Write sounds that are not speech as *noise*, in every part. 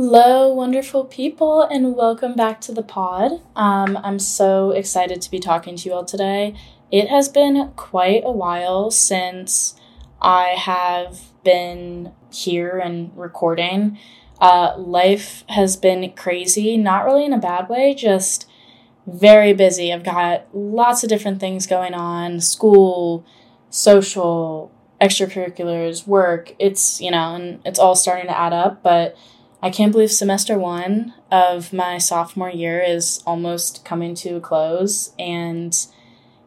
Hello, wonderful people, and welcome back to the pod. Um, I'm so excited to be talking to you all today. It has been quite a while since I have been here and recording. Uh, life has been crazy, not really in a bad way, just very busy. I've got lots of different things going on school, social, extracurriculars, work. It's, you know, and it's all starting to add up, but I can't believe semester one of my sophomore year is almost coming to a close. And,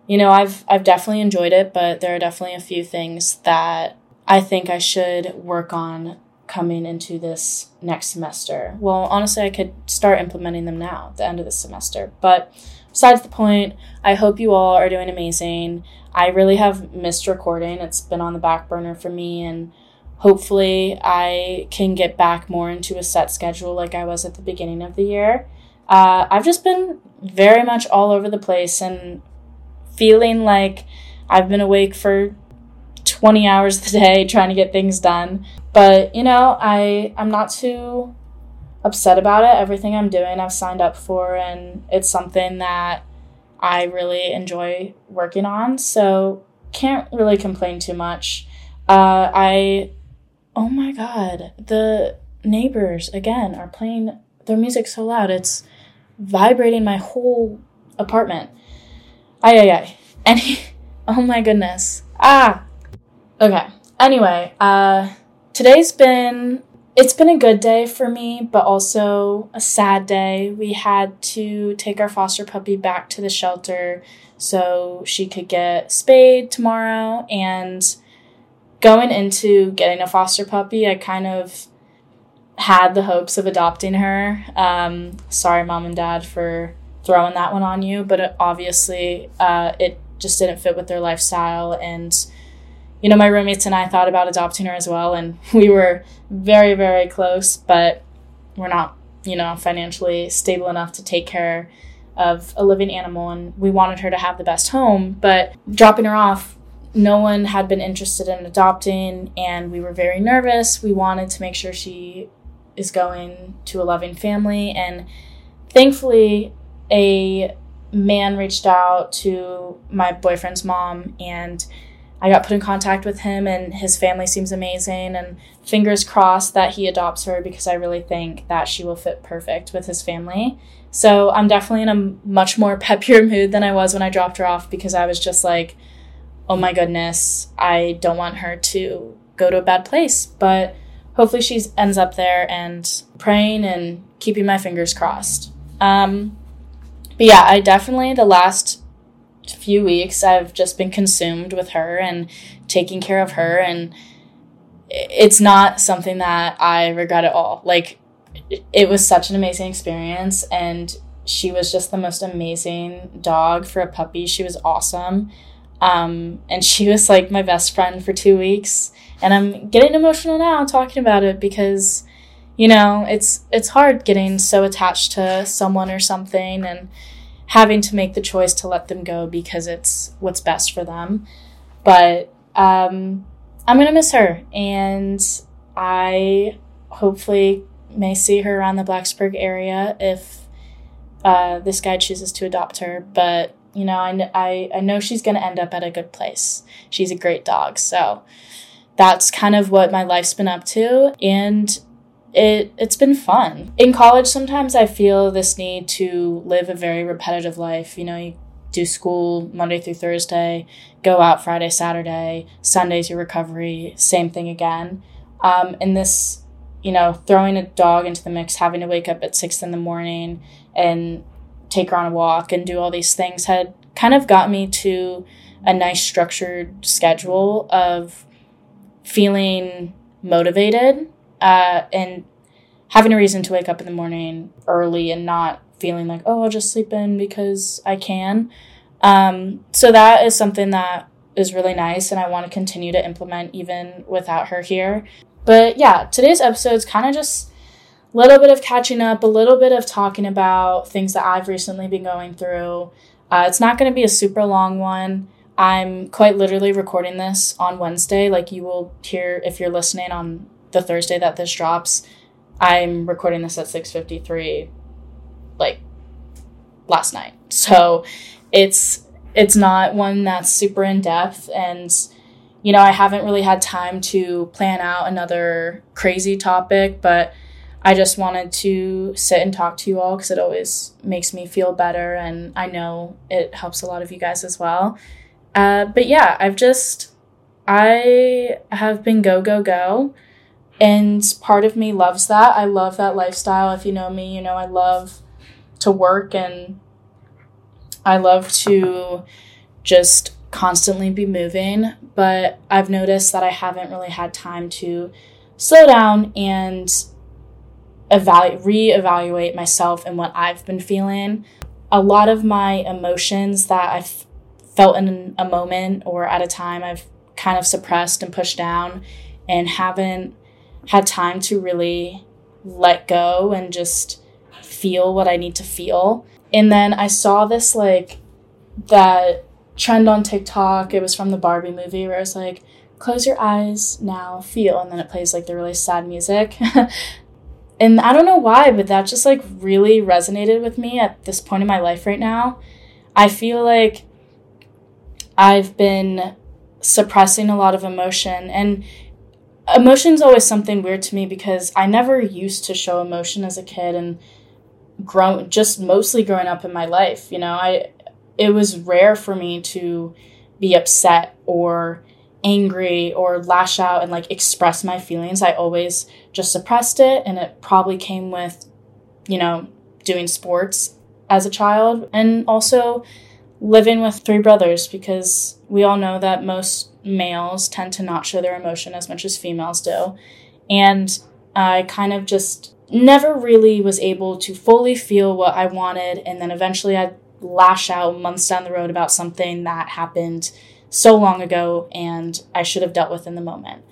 you know, I've, I've definitely enjoyed it, but there are definitely a few things that I think I should work on coming into this next semester. Well, honestly, I could start implementing them now at the end of the semester. But besides the point, I hope you all are doing amazing. I really have missed recording. It's been on the back burner for me and hopefully I can get back more into a set schedule like I was at the beginning of the year. Uh, I've just been very much all over the place and feeling like I've been awake for 20 hours a day *laughs* trying to get things done. But, you know, I I'm not too upset about it. Everything I'm doing, I've signed up for and it's something that I really enjoy working on. So, can't really complain too much. Uh, I oh my god, the neighbors again are playing their music so loud. It's vibrating my whole apartment. Ay ay ay. *laughs* Any oh my goodness. Ah. Okay. Anyway, uh today's been it's been a good day for me, but also a sad day. We had to take our foster puppy back to the shelter so she could get spayed tomorrow and going into getting a foster puppy, I kind of had the hopes of adopting her. Um, sorry, mom and dad, for throwing that one on you, but it, obviously uh, it just didn't fit with their lifestyle. And, you know, my roommates and I thought about adopting her as well, and *laughs* we were very, very close, but we're not, you know, financially stable enough to take care of a living animal, and we wanted her to have the best home, but dropping her off no one had been interested in adopting, and we were very nervous. We wanted to make sure she is going to a loving family, and thankfully, a man reached out to my boyfriend's mom, and I got put in contact with him, and his family seems amazing. And fingers crossed that he adopts her because I really think that she will fit perfect with his family. So I'm definitely in a much more *laughs* peppier mood than I was when I dropped her off because I was just like, oh my goodness, I don't want her to go to a bad place. But hopefully she ends up there and praying and keeping my fingers crossed. Um, but yeah, I definitely, the last few weeks, I've just been consumed with her and taking care of her. And it's not something that I regret at all. Like, it was such an amazing experience. And she was just the most amazing dog for a puppy. She was awesome. Um, and she was like my best friend for two weeks. And I'm getting emotional now talking about it because, you know, it's it's hard getting so attached to someone or something and having to make the choice to let them go because it's what's best for them. But um, I'm gonna miss her, and I hopefully may see her around the Blacksburg area if uh, this guy chooses to adopt her. But you know, I, I, I know she's going to end up at a good place. She's a great dog. So that's kind of what my life's been up to. And it, it's been fun. In college, sometimes I feel this need to live a very repetitive life. You know, you do school Monday through Thursday, go out Friday, Saturday, Sunday's your recovery, same thing again. Um, and this, you know, throwing a dog into the mix, having to wake up at six in the morning and take her on a walk and do all these things had kind of got me to a nice structured schedule of feeling motivated uh, and having a reason to wake up in the morning early and not feeling like oh i'll just sleep in because i can. Um, so that is something that is really nice and i want to continue to implement even without her here. But yeah today's episode is kind of just little bit of catching up, a little bit of talking about things that I've recently been going through. Uh, it's not going to be a super long one. I'm quite literally recording this on Wednesday. Like you will hear if you're listening on the Thursday that this drops. I'm recording this at 6:53 like last night. So it's it's not one that's super in depth and you know, I haven't really had time to plan out another crazy topic, but I just wanted to sit and talk to you all because it always makes me feel better, and I know it helps a lot of you guys as well. Uh, but yeah, I've just, I have been go, go, go. And part of me loves that. I love that lifestyle. If you know me, you know I love to work and I love to just constantly be moving. But I've noticed that I haven't really had time to slow down and evaluate, reevaluate myself and what I've been feeling. A lot of my emotions that I've felt in a moment or at a time, I've kind of suppressed and pushed down and haven't had time to really let go and just feel what I need to feel. And then I saw this like that trend on TikTok. It was from the Barbie movie where it's like, close your eyes now, feel. And then it plays like the really sad music. *laughs* and I don't know why, but that just like really resonated with me at this point in my life right now. I feel like I've been suppressing a lot of emotion and emotion's always something weird to me because I never used to show emotion as a kid and grown just mostly growing up in my life, you know. I it was rare for me to be upset or angry or lash out and like express my feelings. I always just suppressed it and it probably came with, you know, doing sports as a child and also living with three brothers because we all know that most males tend to not show their emotion as much as females do. And I kind of just never really was able to fully feel what I wanted and then eventually I'd lash out months down the road about something that happened so long ago and I should have dealt with in the moment.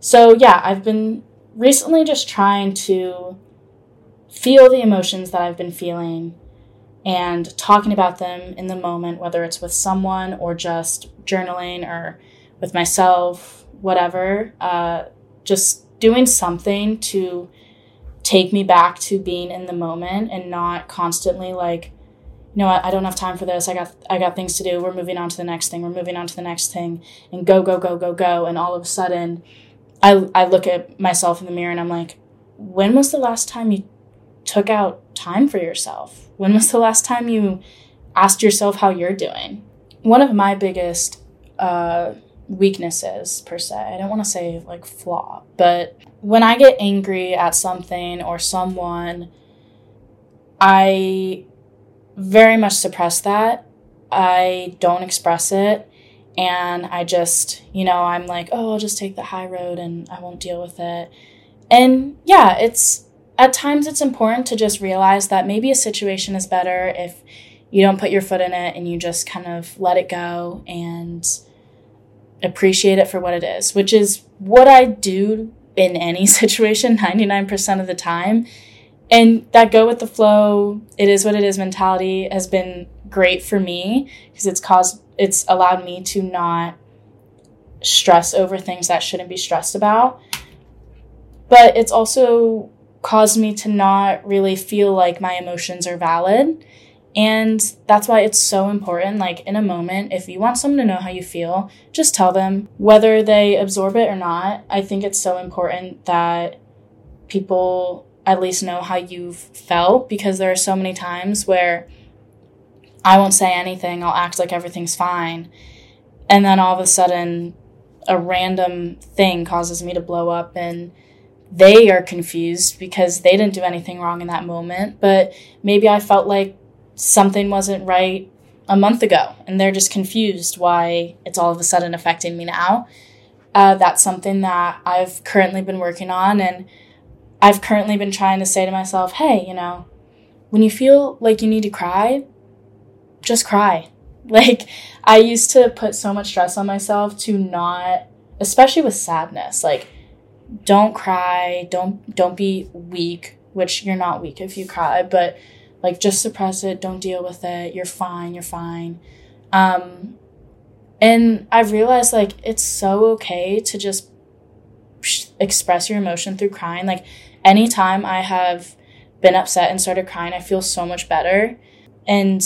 So, yeah, I've been recently just trying to feel the emotions that I've been feeling and talking about them in the moment, whether it's with someone or just journaling or with myself, whatever. Uh, just doing something to take me back to being in the moment and not constantly like know what, I don't have time for this. I got I got things to do. We're moving on to the next thing. We're moving on to the next thing and go go go go go and all of a sudden I I look at myself in the mirror and I'm like, when was the last time you took out time for yourself? When was the last time you asked yourself how you're doing? One of my biggest uh, weaknesses per se. I don't want to say like flaw, but when I get angry at something or someone, I very much suppress that. I don't express it. And I just, you know, I'm like, oh, I'll just take the high road and I won't deal with it. And yeah, it's at times it's important to just realize that maybe a situation is better if you don't put your foot in it and you just kind of let it go and appreciate it for what it is, which is what I do in any *laughs* situation 99% of the time and that go with the flow it is what it is mentality has been great for me because it's caused it's allowed me to not stress over things that shouldn't be stressed about. But it's also caused me to not really feel like my emotions are valid. And that's why it's so important like in a moment if you want someone to know how you feel just tell them. Whether they absorb it or not i think it's so important that people at least know how you've felt because there are so many times where I won't say anything, I'll act like everything's fine. And then all of a sudden, a random thing causes me to blow up, and they are confused because they didn't do anything wrong in that moment. But maybe I felt like something wasn't right a month ago, and they're just confused why it's all of a sudden affecting me now. Uh, that's something that I've currently been working on, and I've currently been trying to say to myself, hey, you know, when you feel like you need to cry, just cry. *laughs* Like, I used to put so much stress on myself to not, especially with sadness, like, don't cry, don't don't be weak, which you're not weak if you cry, but like just suppress it, don't deal with it. You're fine, you're fine. Um and I've realized like it's so okay to just express your emotion through crying. Like anytime I have been upset and started crying, I feel so much better. And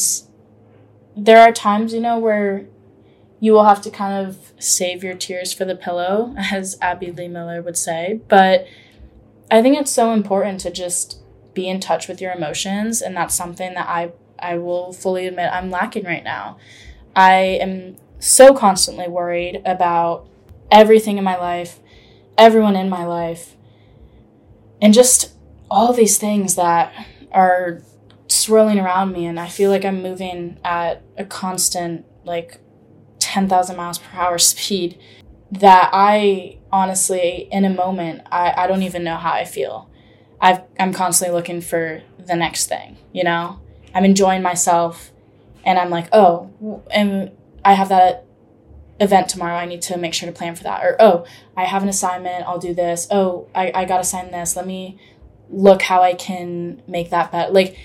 there are times, you know, where you will have to kind of save your tears for the pillow, *laughs* as Abby Lee Miller would say. But I think it's so important to just be in touch with your emotions. And that's something that I, I will fully admit I'm lacking right now. I am so constantly worried about everything in my life, everyone in my life, and just all these things that are swirling around me. And I feel like I'm moving at a constant, like, 10,000 miles per hour speed that I honestly, in a moment, I, I don't even know how I feel. I've, I'm constantly looking for the next thing, you know? I'm enjoying myself and I'm like, oh, and I have that event tomorrow. I need to make sure to plan for that. Or, oh, I have an assignment. I'll do this. Oh, I, I got to sign this. Let me look how I can make that better. Like,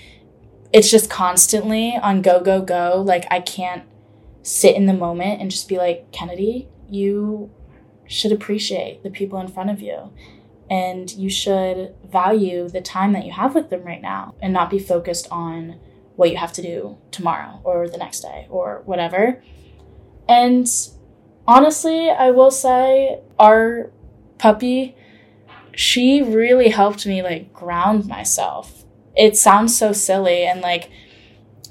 it's just constantly on go, go, go. Like, I can't sit in the moment and just be like, Kennedy, you should appreciate the people in front of you. And you should value the time that you have with them right now and not be focused on what you have to do tomorrow or the next day or whatever. And honestly, I will say our puppy, she really helped me like ground myself. It sounds so silly and like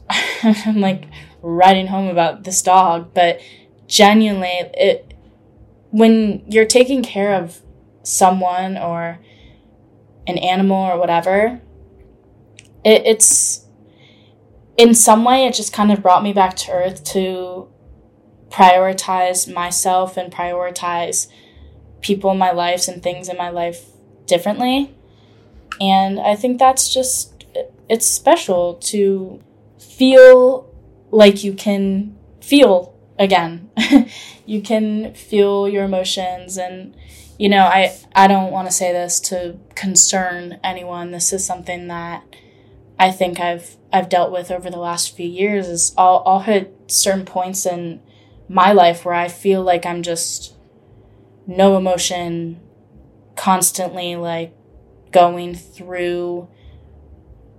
*laughs* I'm like writing home about this dog, but genuinely it when you're taking care of someone or an animal or whatever, it, it's in some way it just kind of brought me back to earth to prioritize myself and prioritize people in my lives and things in my life differently. And I think that's just it's special to feel like you can feel again. *laughs* you can feel your emotions and you know, I I don't want to say this to concern anyone. This is something that I think I've I've dealt with over the last few years is I'll I'll hit certain points in my life where I feel like I'm just no emotion constantly like going through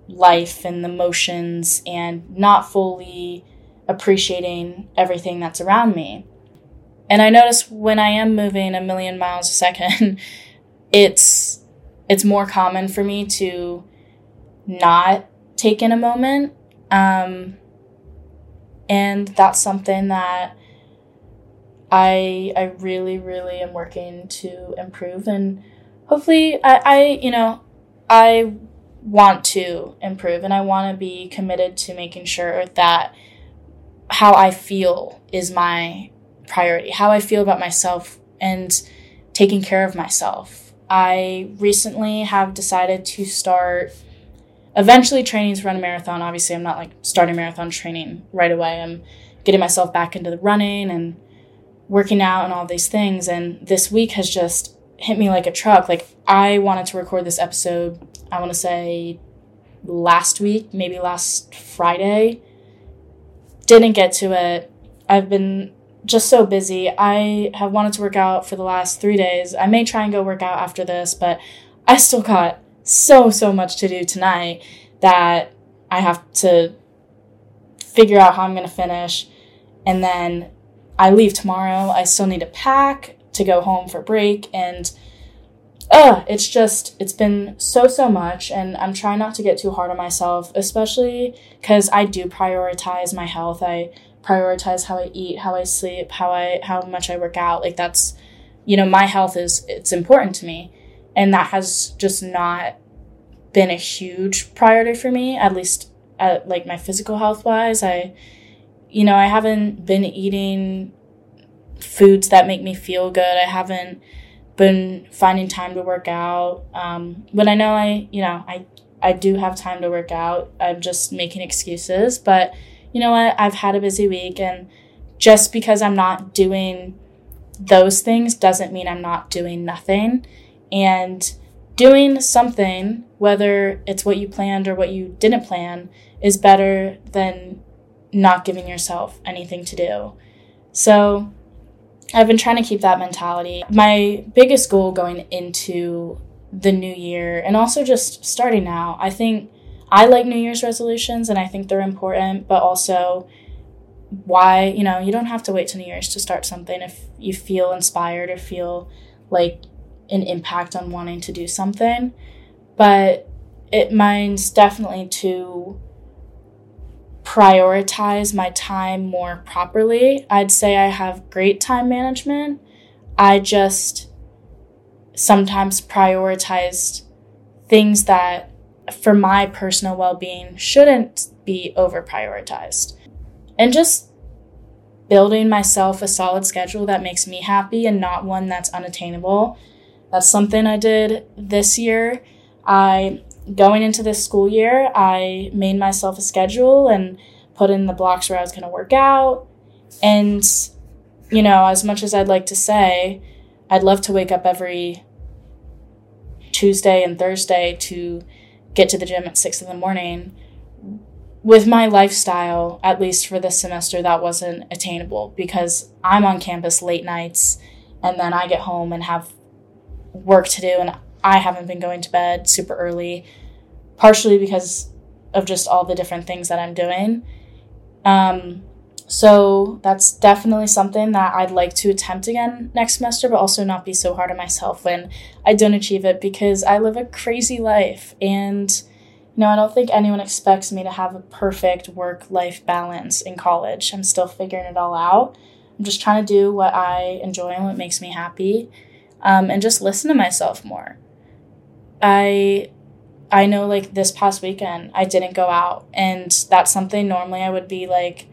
life and the motions and not fully appreciating everything that's around me. And I notice when I am moving a million miles a second, *laughs* it's it's more common for me to not take in a moment. Um, and that's something that I I really really am working to improve and hopefully I, I you know I want to improve and I want to be committed to making sure that how I feel is my priority, how I feel about myself and taking care of myself. I recently have decided to start eventually training to run a marathon. Obviously, I'm not like starting marathon training right away. I'm getting myself back into the running and working out and all these things. And this week has just hit me like a truck. Like, I wanted to record this episode, I want to say last week, maybe last Friday didn't get to it. I've been just so busy. I have wanted to work out for the last three days. I may try and go work out after this, but I still got so, so much to do tonight that I have to figure out how I'm going to finish. And then I leave tomorrow. I still need to pack to go home for break. And uh, it's just, it's been so, so much. And I'm trying not to get too hard on myself, especially because I do prioritize my health. I prioritize how I eat, how I sleep, how I, how much I work out. Like that's, you know, my health is, it's important to me. And that has just not been a huge priority for me, at least at like my physical health wise. I, you know, I haven't been eating foods that make me feel good. I haven't, been finding time to work out. Um, but I know I, you know, I, I do have time to work out. I'm just making excuses. But you know what? I've had a busy week, and just because I'm not doing those things doesn't mean I'm not doing nothing. And doing something, whether it's what you planned or what you didn't plan, is better than not giving yourself anything to do. So I've been trying to keep that mentality. My biggest goal going into the new year and also just starting now. I think I like New Year's resolutions and I think they're important, but also why, you know, you don't have to wait till New Year's to start something if you feel inspired or feel like an impact on wanting to do something. But it means definitely to prioritize my time more properly. I'd say I have great time management. I just sometimes prioritized things that for my personal well-being shouldn't be over prioritized and just building myself a solid schedule that makes me happy and not one that's unattainable that's something i did this year i going into this school year i made myself a schedule and put in the blocks where i was going to work out and you know as much as i'd like to say i'd love to wake up every Tuesday and Thursday to get to the gym at six in the morning. With my lifestyle, at least for this semester, that wasn't attainable because I'm on campus late nights and then I get home and have work to do, and I haven't been going to bed super early, partially because of just all the different things that I'm doing. Um, so that's definitely something that I'd like to attempt again next semester, but also not be so hard on myself when I don't achieve it because I live a crazy life. And, you know, I don't think anyone expects me to have a perfect work life balance in college. I'm still figuring it all out. I'm just trying to do what I enjoy and what makes me happy um, and just listen to myself more. I I know like this past weekend I didn't go out and that's something normally I would be like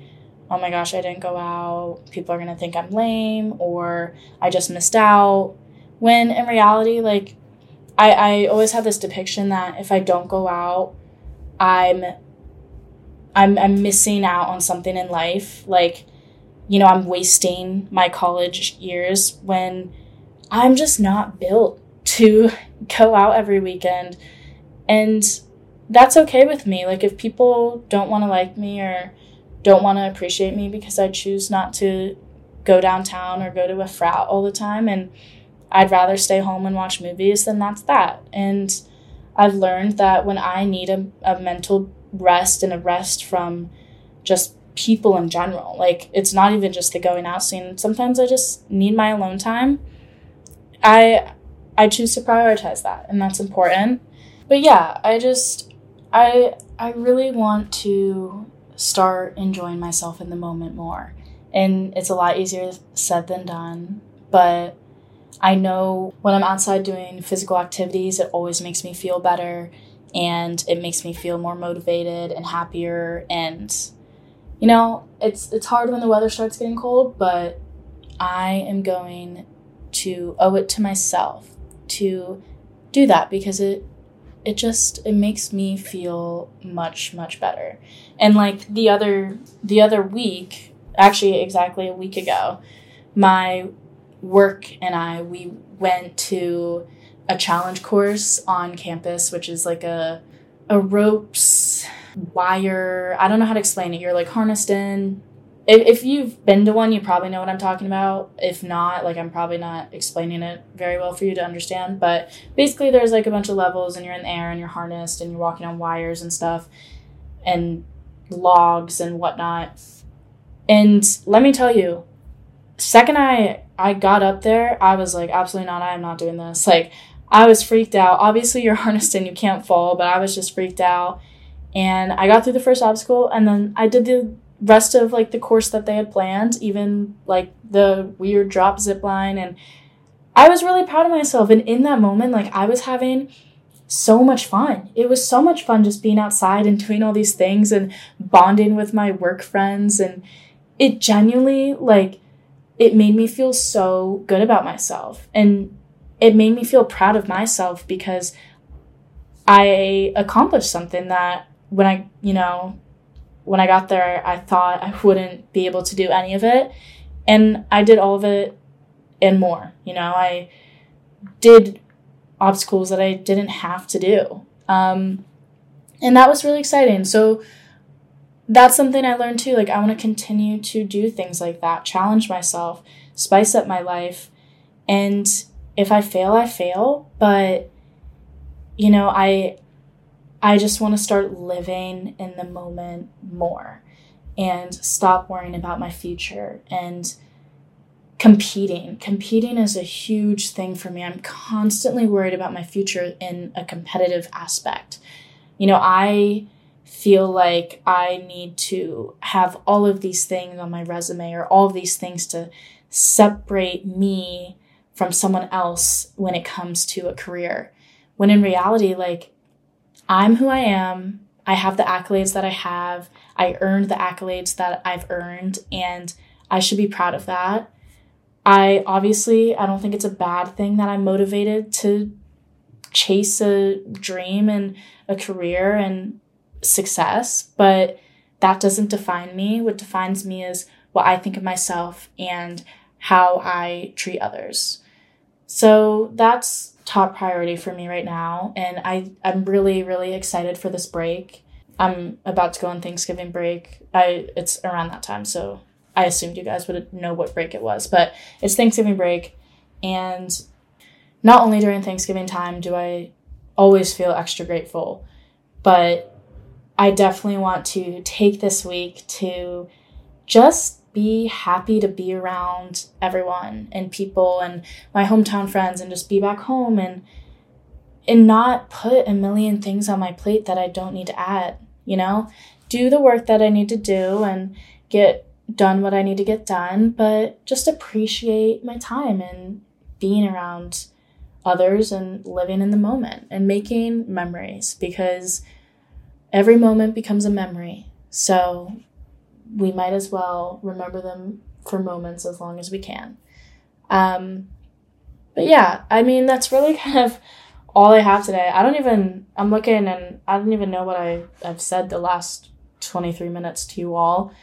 oh my gosh, I didn't go out. People are going to think I'm lame or I just missed out. When in reality, like, I, I always have this depiction that if I don't go out, I'm I'm I'm missing out on something in life. Like, you know, I'm wasting my college years when I'm just not built to *laughs* go out every weekend. And that's okay with me. Like if people don't want to like me or don't want to appreciate me because I choose not to go downtown or go to a frat all the time and I'd rather stay home and watch movies, then that's that. And I've learned that when I need a, a mental rest and a rest from just people in general, like it's not even just the going out scene. Sometimes I just need my alone time. I I choose to prioritize that and that's important. But yeah, I just I I really want to start enjoying myself in the moment more. And it's a lot easier said than done, but I know when I'm outside doing physical activities, it always makes me feel better and it makes me feel more motivated and happier and you know, it's it's hard when the weather starts getting cold, but I am going to owe it to myself to do that because it it just it makes me feel much much better. And like the other the other week actually exactly a week ago my work and i we went to a challenge course on campus which is like a a ropes wire i don't know how to explain it you're like harnessed in if, if you've been to one, you probably know what I'm talking about. If not, like I'm probably not explaining it very well for you to understand. But basically, there's like a bunch of levels, and you're in the air, and you're harnessed, and you're walking on wires and stuff, and logs and whatnot. And let me tell you, second I I got up there, I was like, absolutely not. I am not doing this. Like I was freaked out. Obviously, you're *laughs* harnessed and you can't fall, but I was just freaked out. And I got through the first obstacle, and then I did the rest of like the course that they had planned, even like the weird drop zip line. And I was really proud of myself. And in that moment, like I was having so much fun. It was so much fun just being outside and doing all these things and bonding with my work friends. And it genuinely, like, it made me feel so good about myself. And it made me feel proud of myself because I accomplished something that when I, you know, when I got there, I thought I wouldn't be able to do any of it. And I did all of it and more. You know, I did obstacles that I didn't have to do. Um, and that was really exciting. So that's something I learned too. Like, I want to continue to do things like that, challenge myself, spice up my life. And if I fail, I fail. But you know, I I just want to start living in the moment more and stop worrying about my future and competing. Competing is a huge thing for me. I'm constantly worried about my future in a competitive aspect. You know, I feel like I need to have all of these things on my resume or all of these things to separate me from someone else when it comes to a career. When in reality, like, I'm who I am. I have the accolades that I have. I earned the accolades that I've earned, and I should be proud of that. I obviously, I don't think it's a bad thing that I'm motivated to chase a dream and a career and success, but that doesn't define me. What defines me is what I think of myself and how I treat others. So that's top priority for me right now. And I, I'm really, really excited for this break. I'm about to go on Thanksgiving break. I it's around that time, so I assumed you guys would know what break it was. But it's Thanksgiving break, and not only during Thanksgiving time do I always feel extra grateful, but I definitely want to take this week to just be happy to be around everyone and people and my hometown friends and just be back home and and not put a million things on my plate that I don't need to add, you know? Do the work that I need to do and get done what I need to get done, but just appreciate my time and being around others and living in the moment and making memories because every moment becomes a memory. So we might as well remember them for moments as long as we can. Um, but yeah, I mean, that's really *laughs* kind of all I have today. I don't even, I'm looking and I don't even know what I, I've said the last 23 minutes to you all.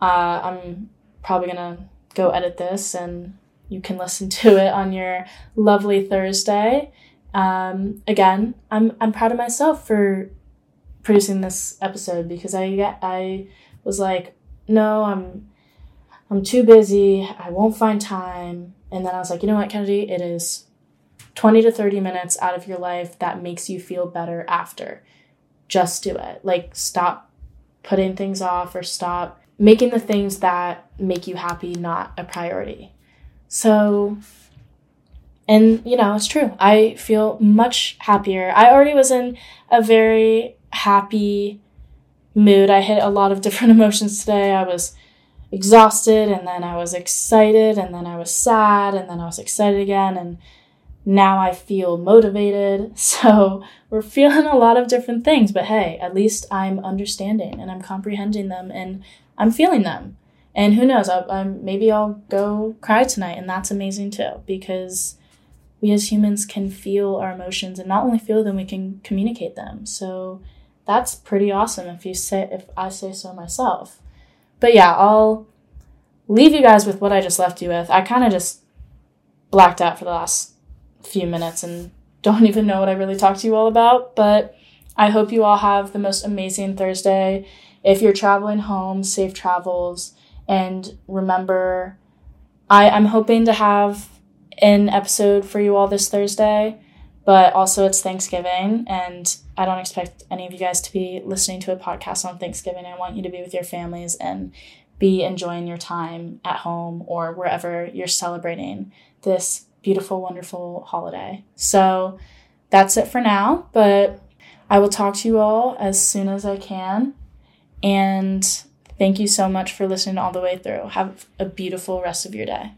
Uh, I'm probably going to go edit this and you can listen to it on your lovely Thursday. Um, again, I'm, I'm proud of myself for producing this episode because I, I was like, no, I'm I'm too busy. I won't find time. And then I was like, you know what, Kennedy, it is 20 to 30 minutes out of your life that makes you feel better after. Just do it. Like stop putting things off or stop making the things that make you happy not a priority. So and you know, it's true. I feel much happier. I already was in a very happy mood. I hit a lot of different *laughs* emotions today. I was exhausted and then I was excited and then I was sad and then I was excited again and now I feel motivated. *laughs* So we're feeling a lot of different things, but hey, at least I'm understanding and I'm comprehending them and I'm feeling them. And who knows, I, I, maybe I'll go cry tonight and that's amazing too because we as humans can feel our emotions and not only feel them, we can communicate them. So that's pretty awesome if you say if I say so myself. But yeah, I'll leave you guys with what I just left you with. I kind of just blacked out for the last few minutes and don't *laughs* even know what I really talked to you all about, but I hope you all have the most amazing Thursday. If you're traveling home, safe travels and remember I I'm hoping to have an episode for you all this Thursday but also it's Thanksgiving and I don't expect any of you guys to be listening to a podcast on Thanksgiving. I want you to be with your families and be enjoying your time at home or wherever you're celebrating this beautiful, wonderful holiday. So that's it for now, but I will talk to you all as soon as I can. And thank you so much for listening all the way through. Have a beautiful rest of your day.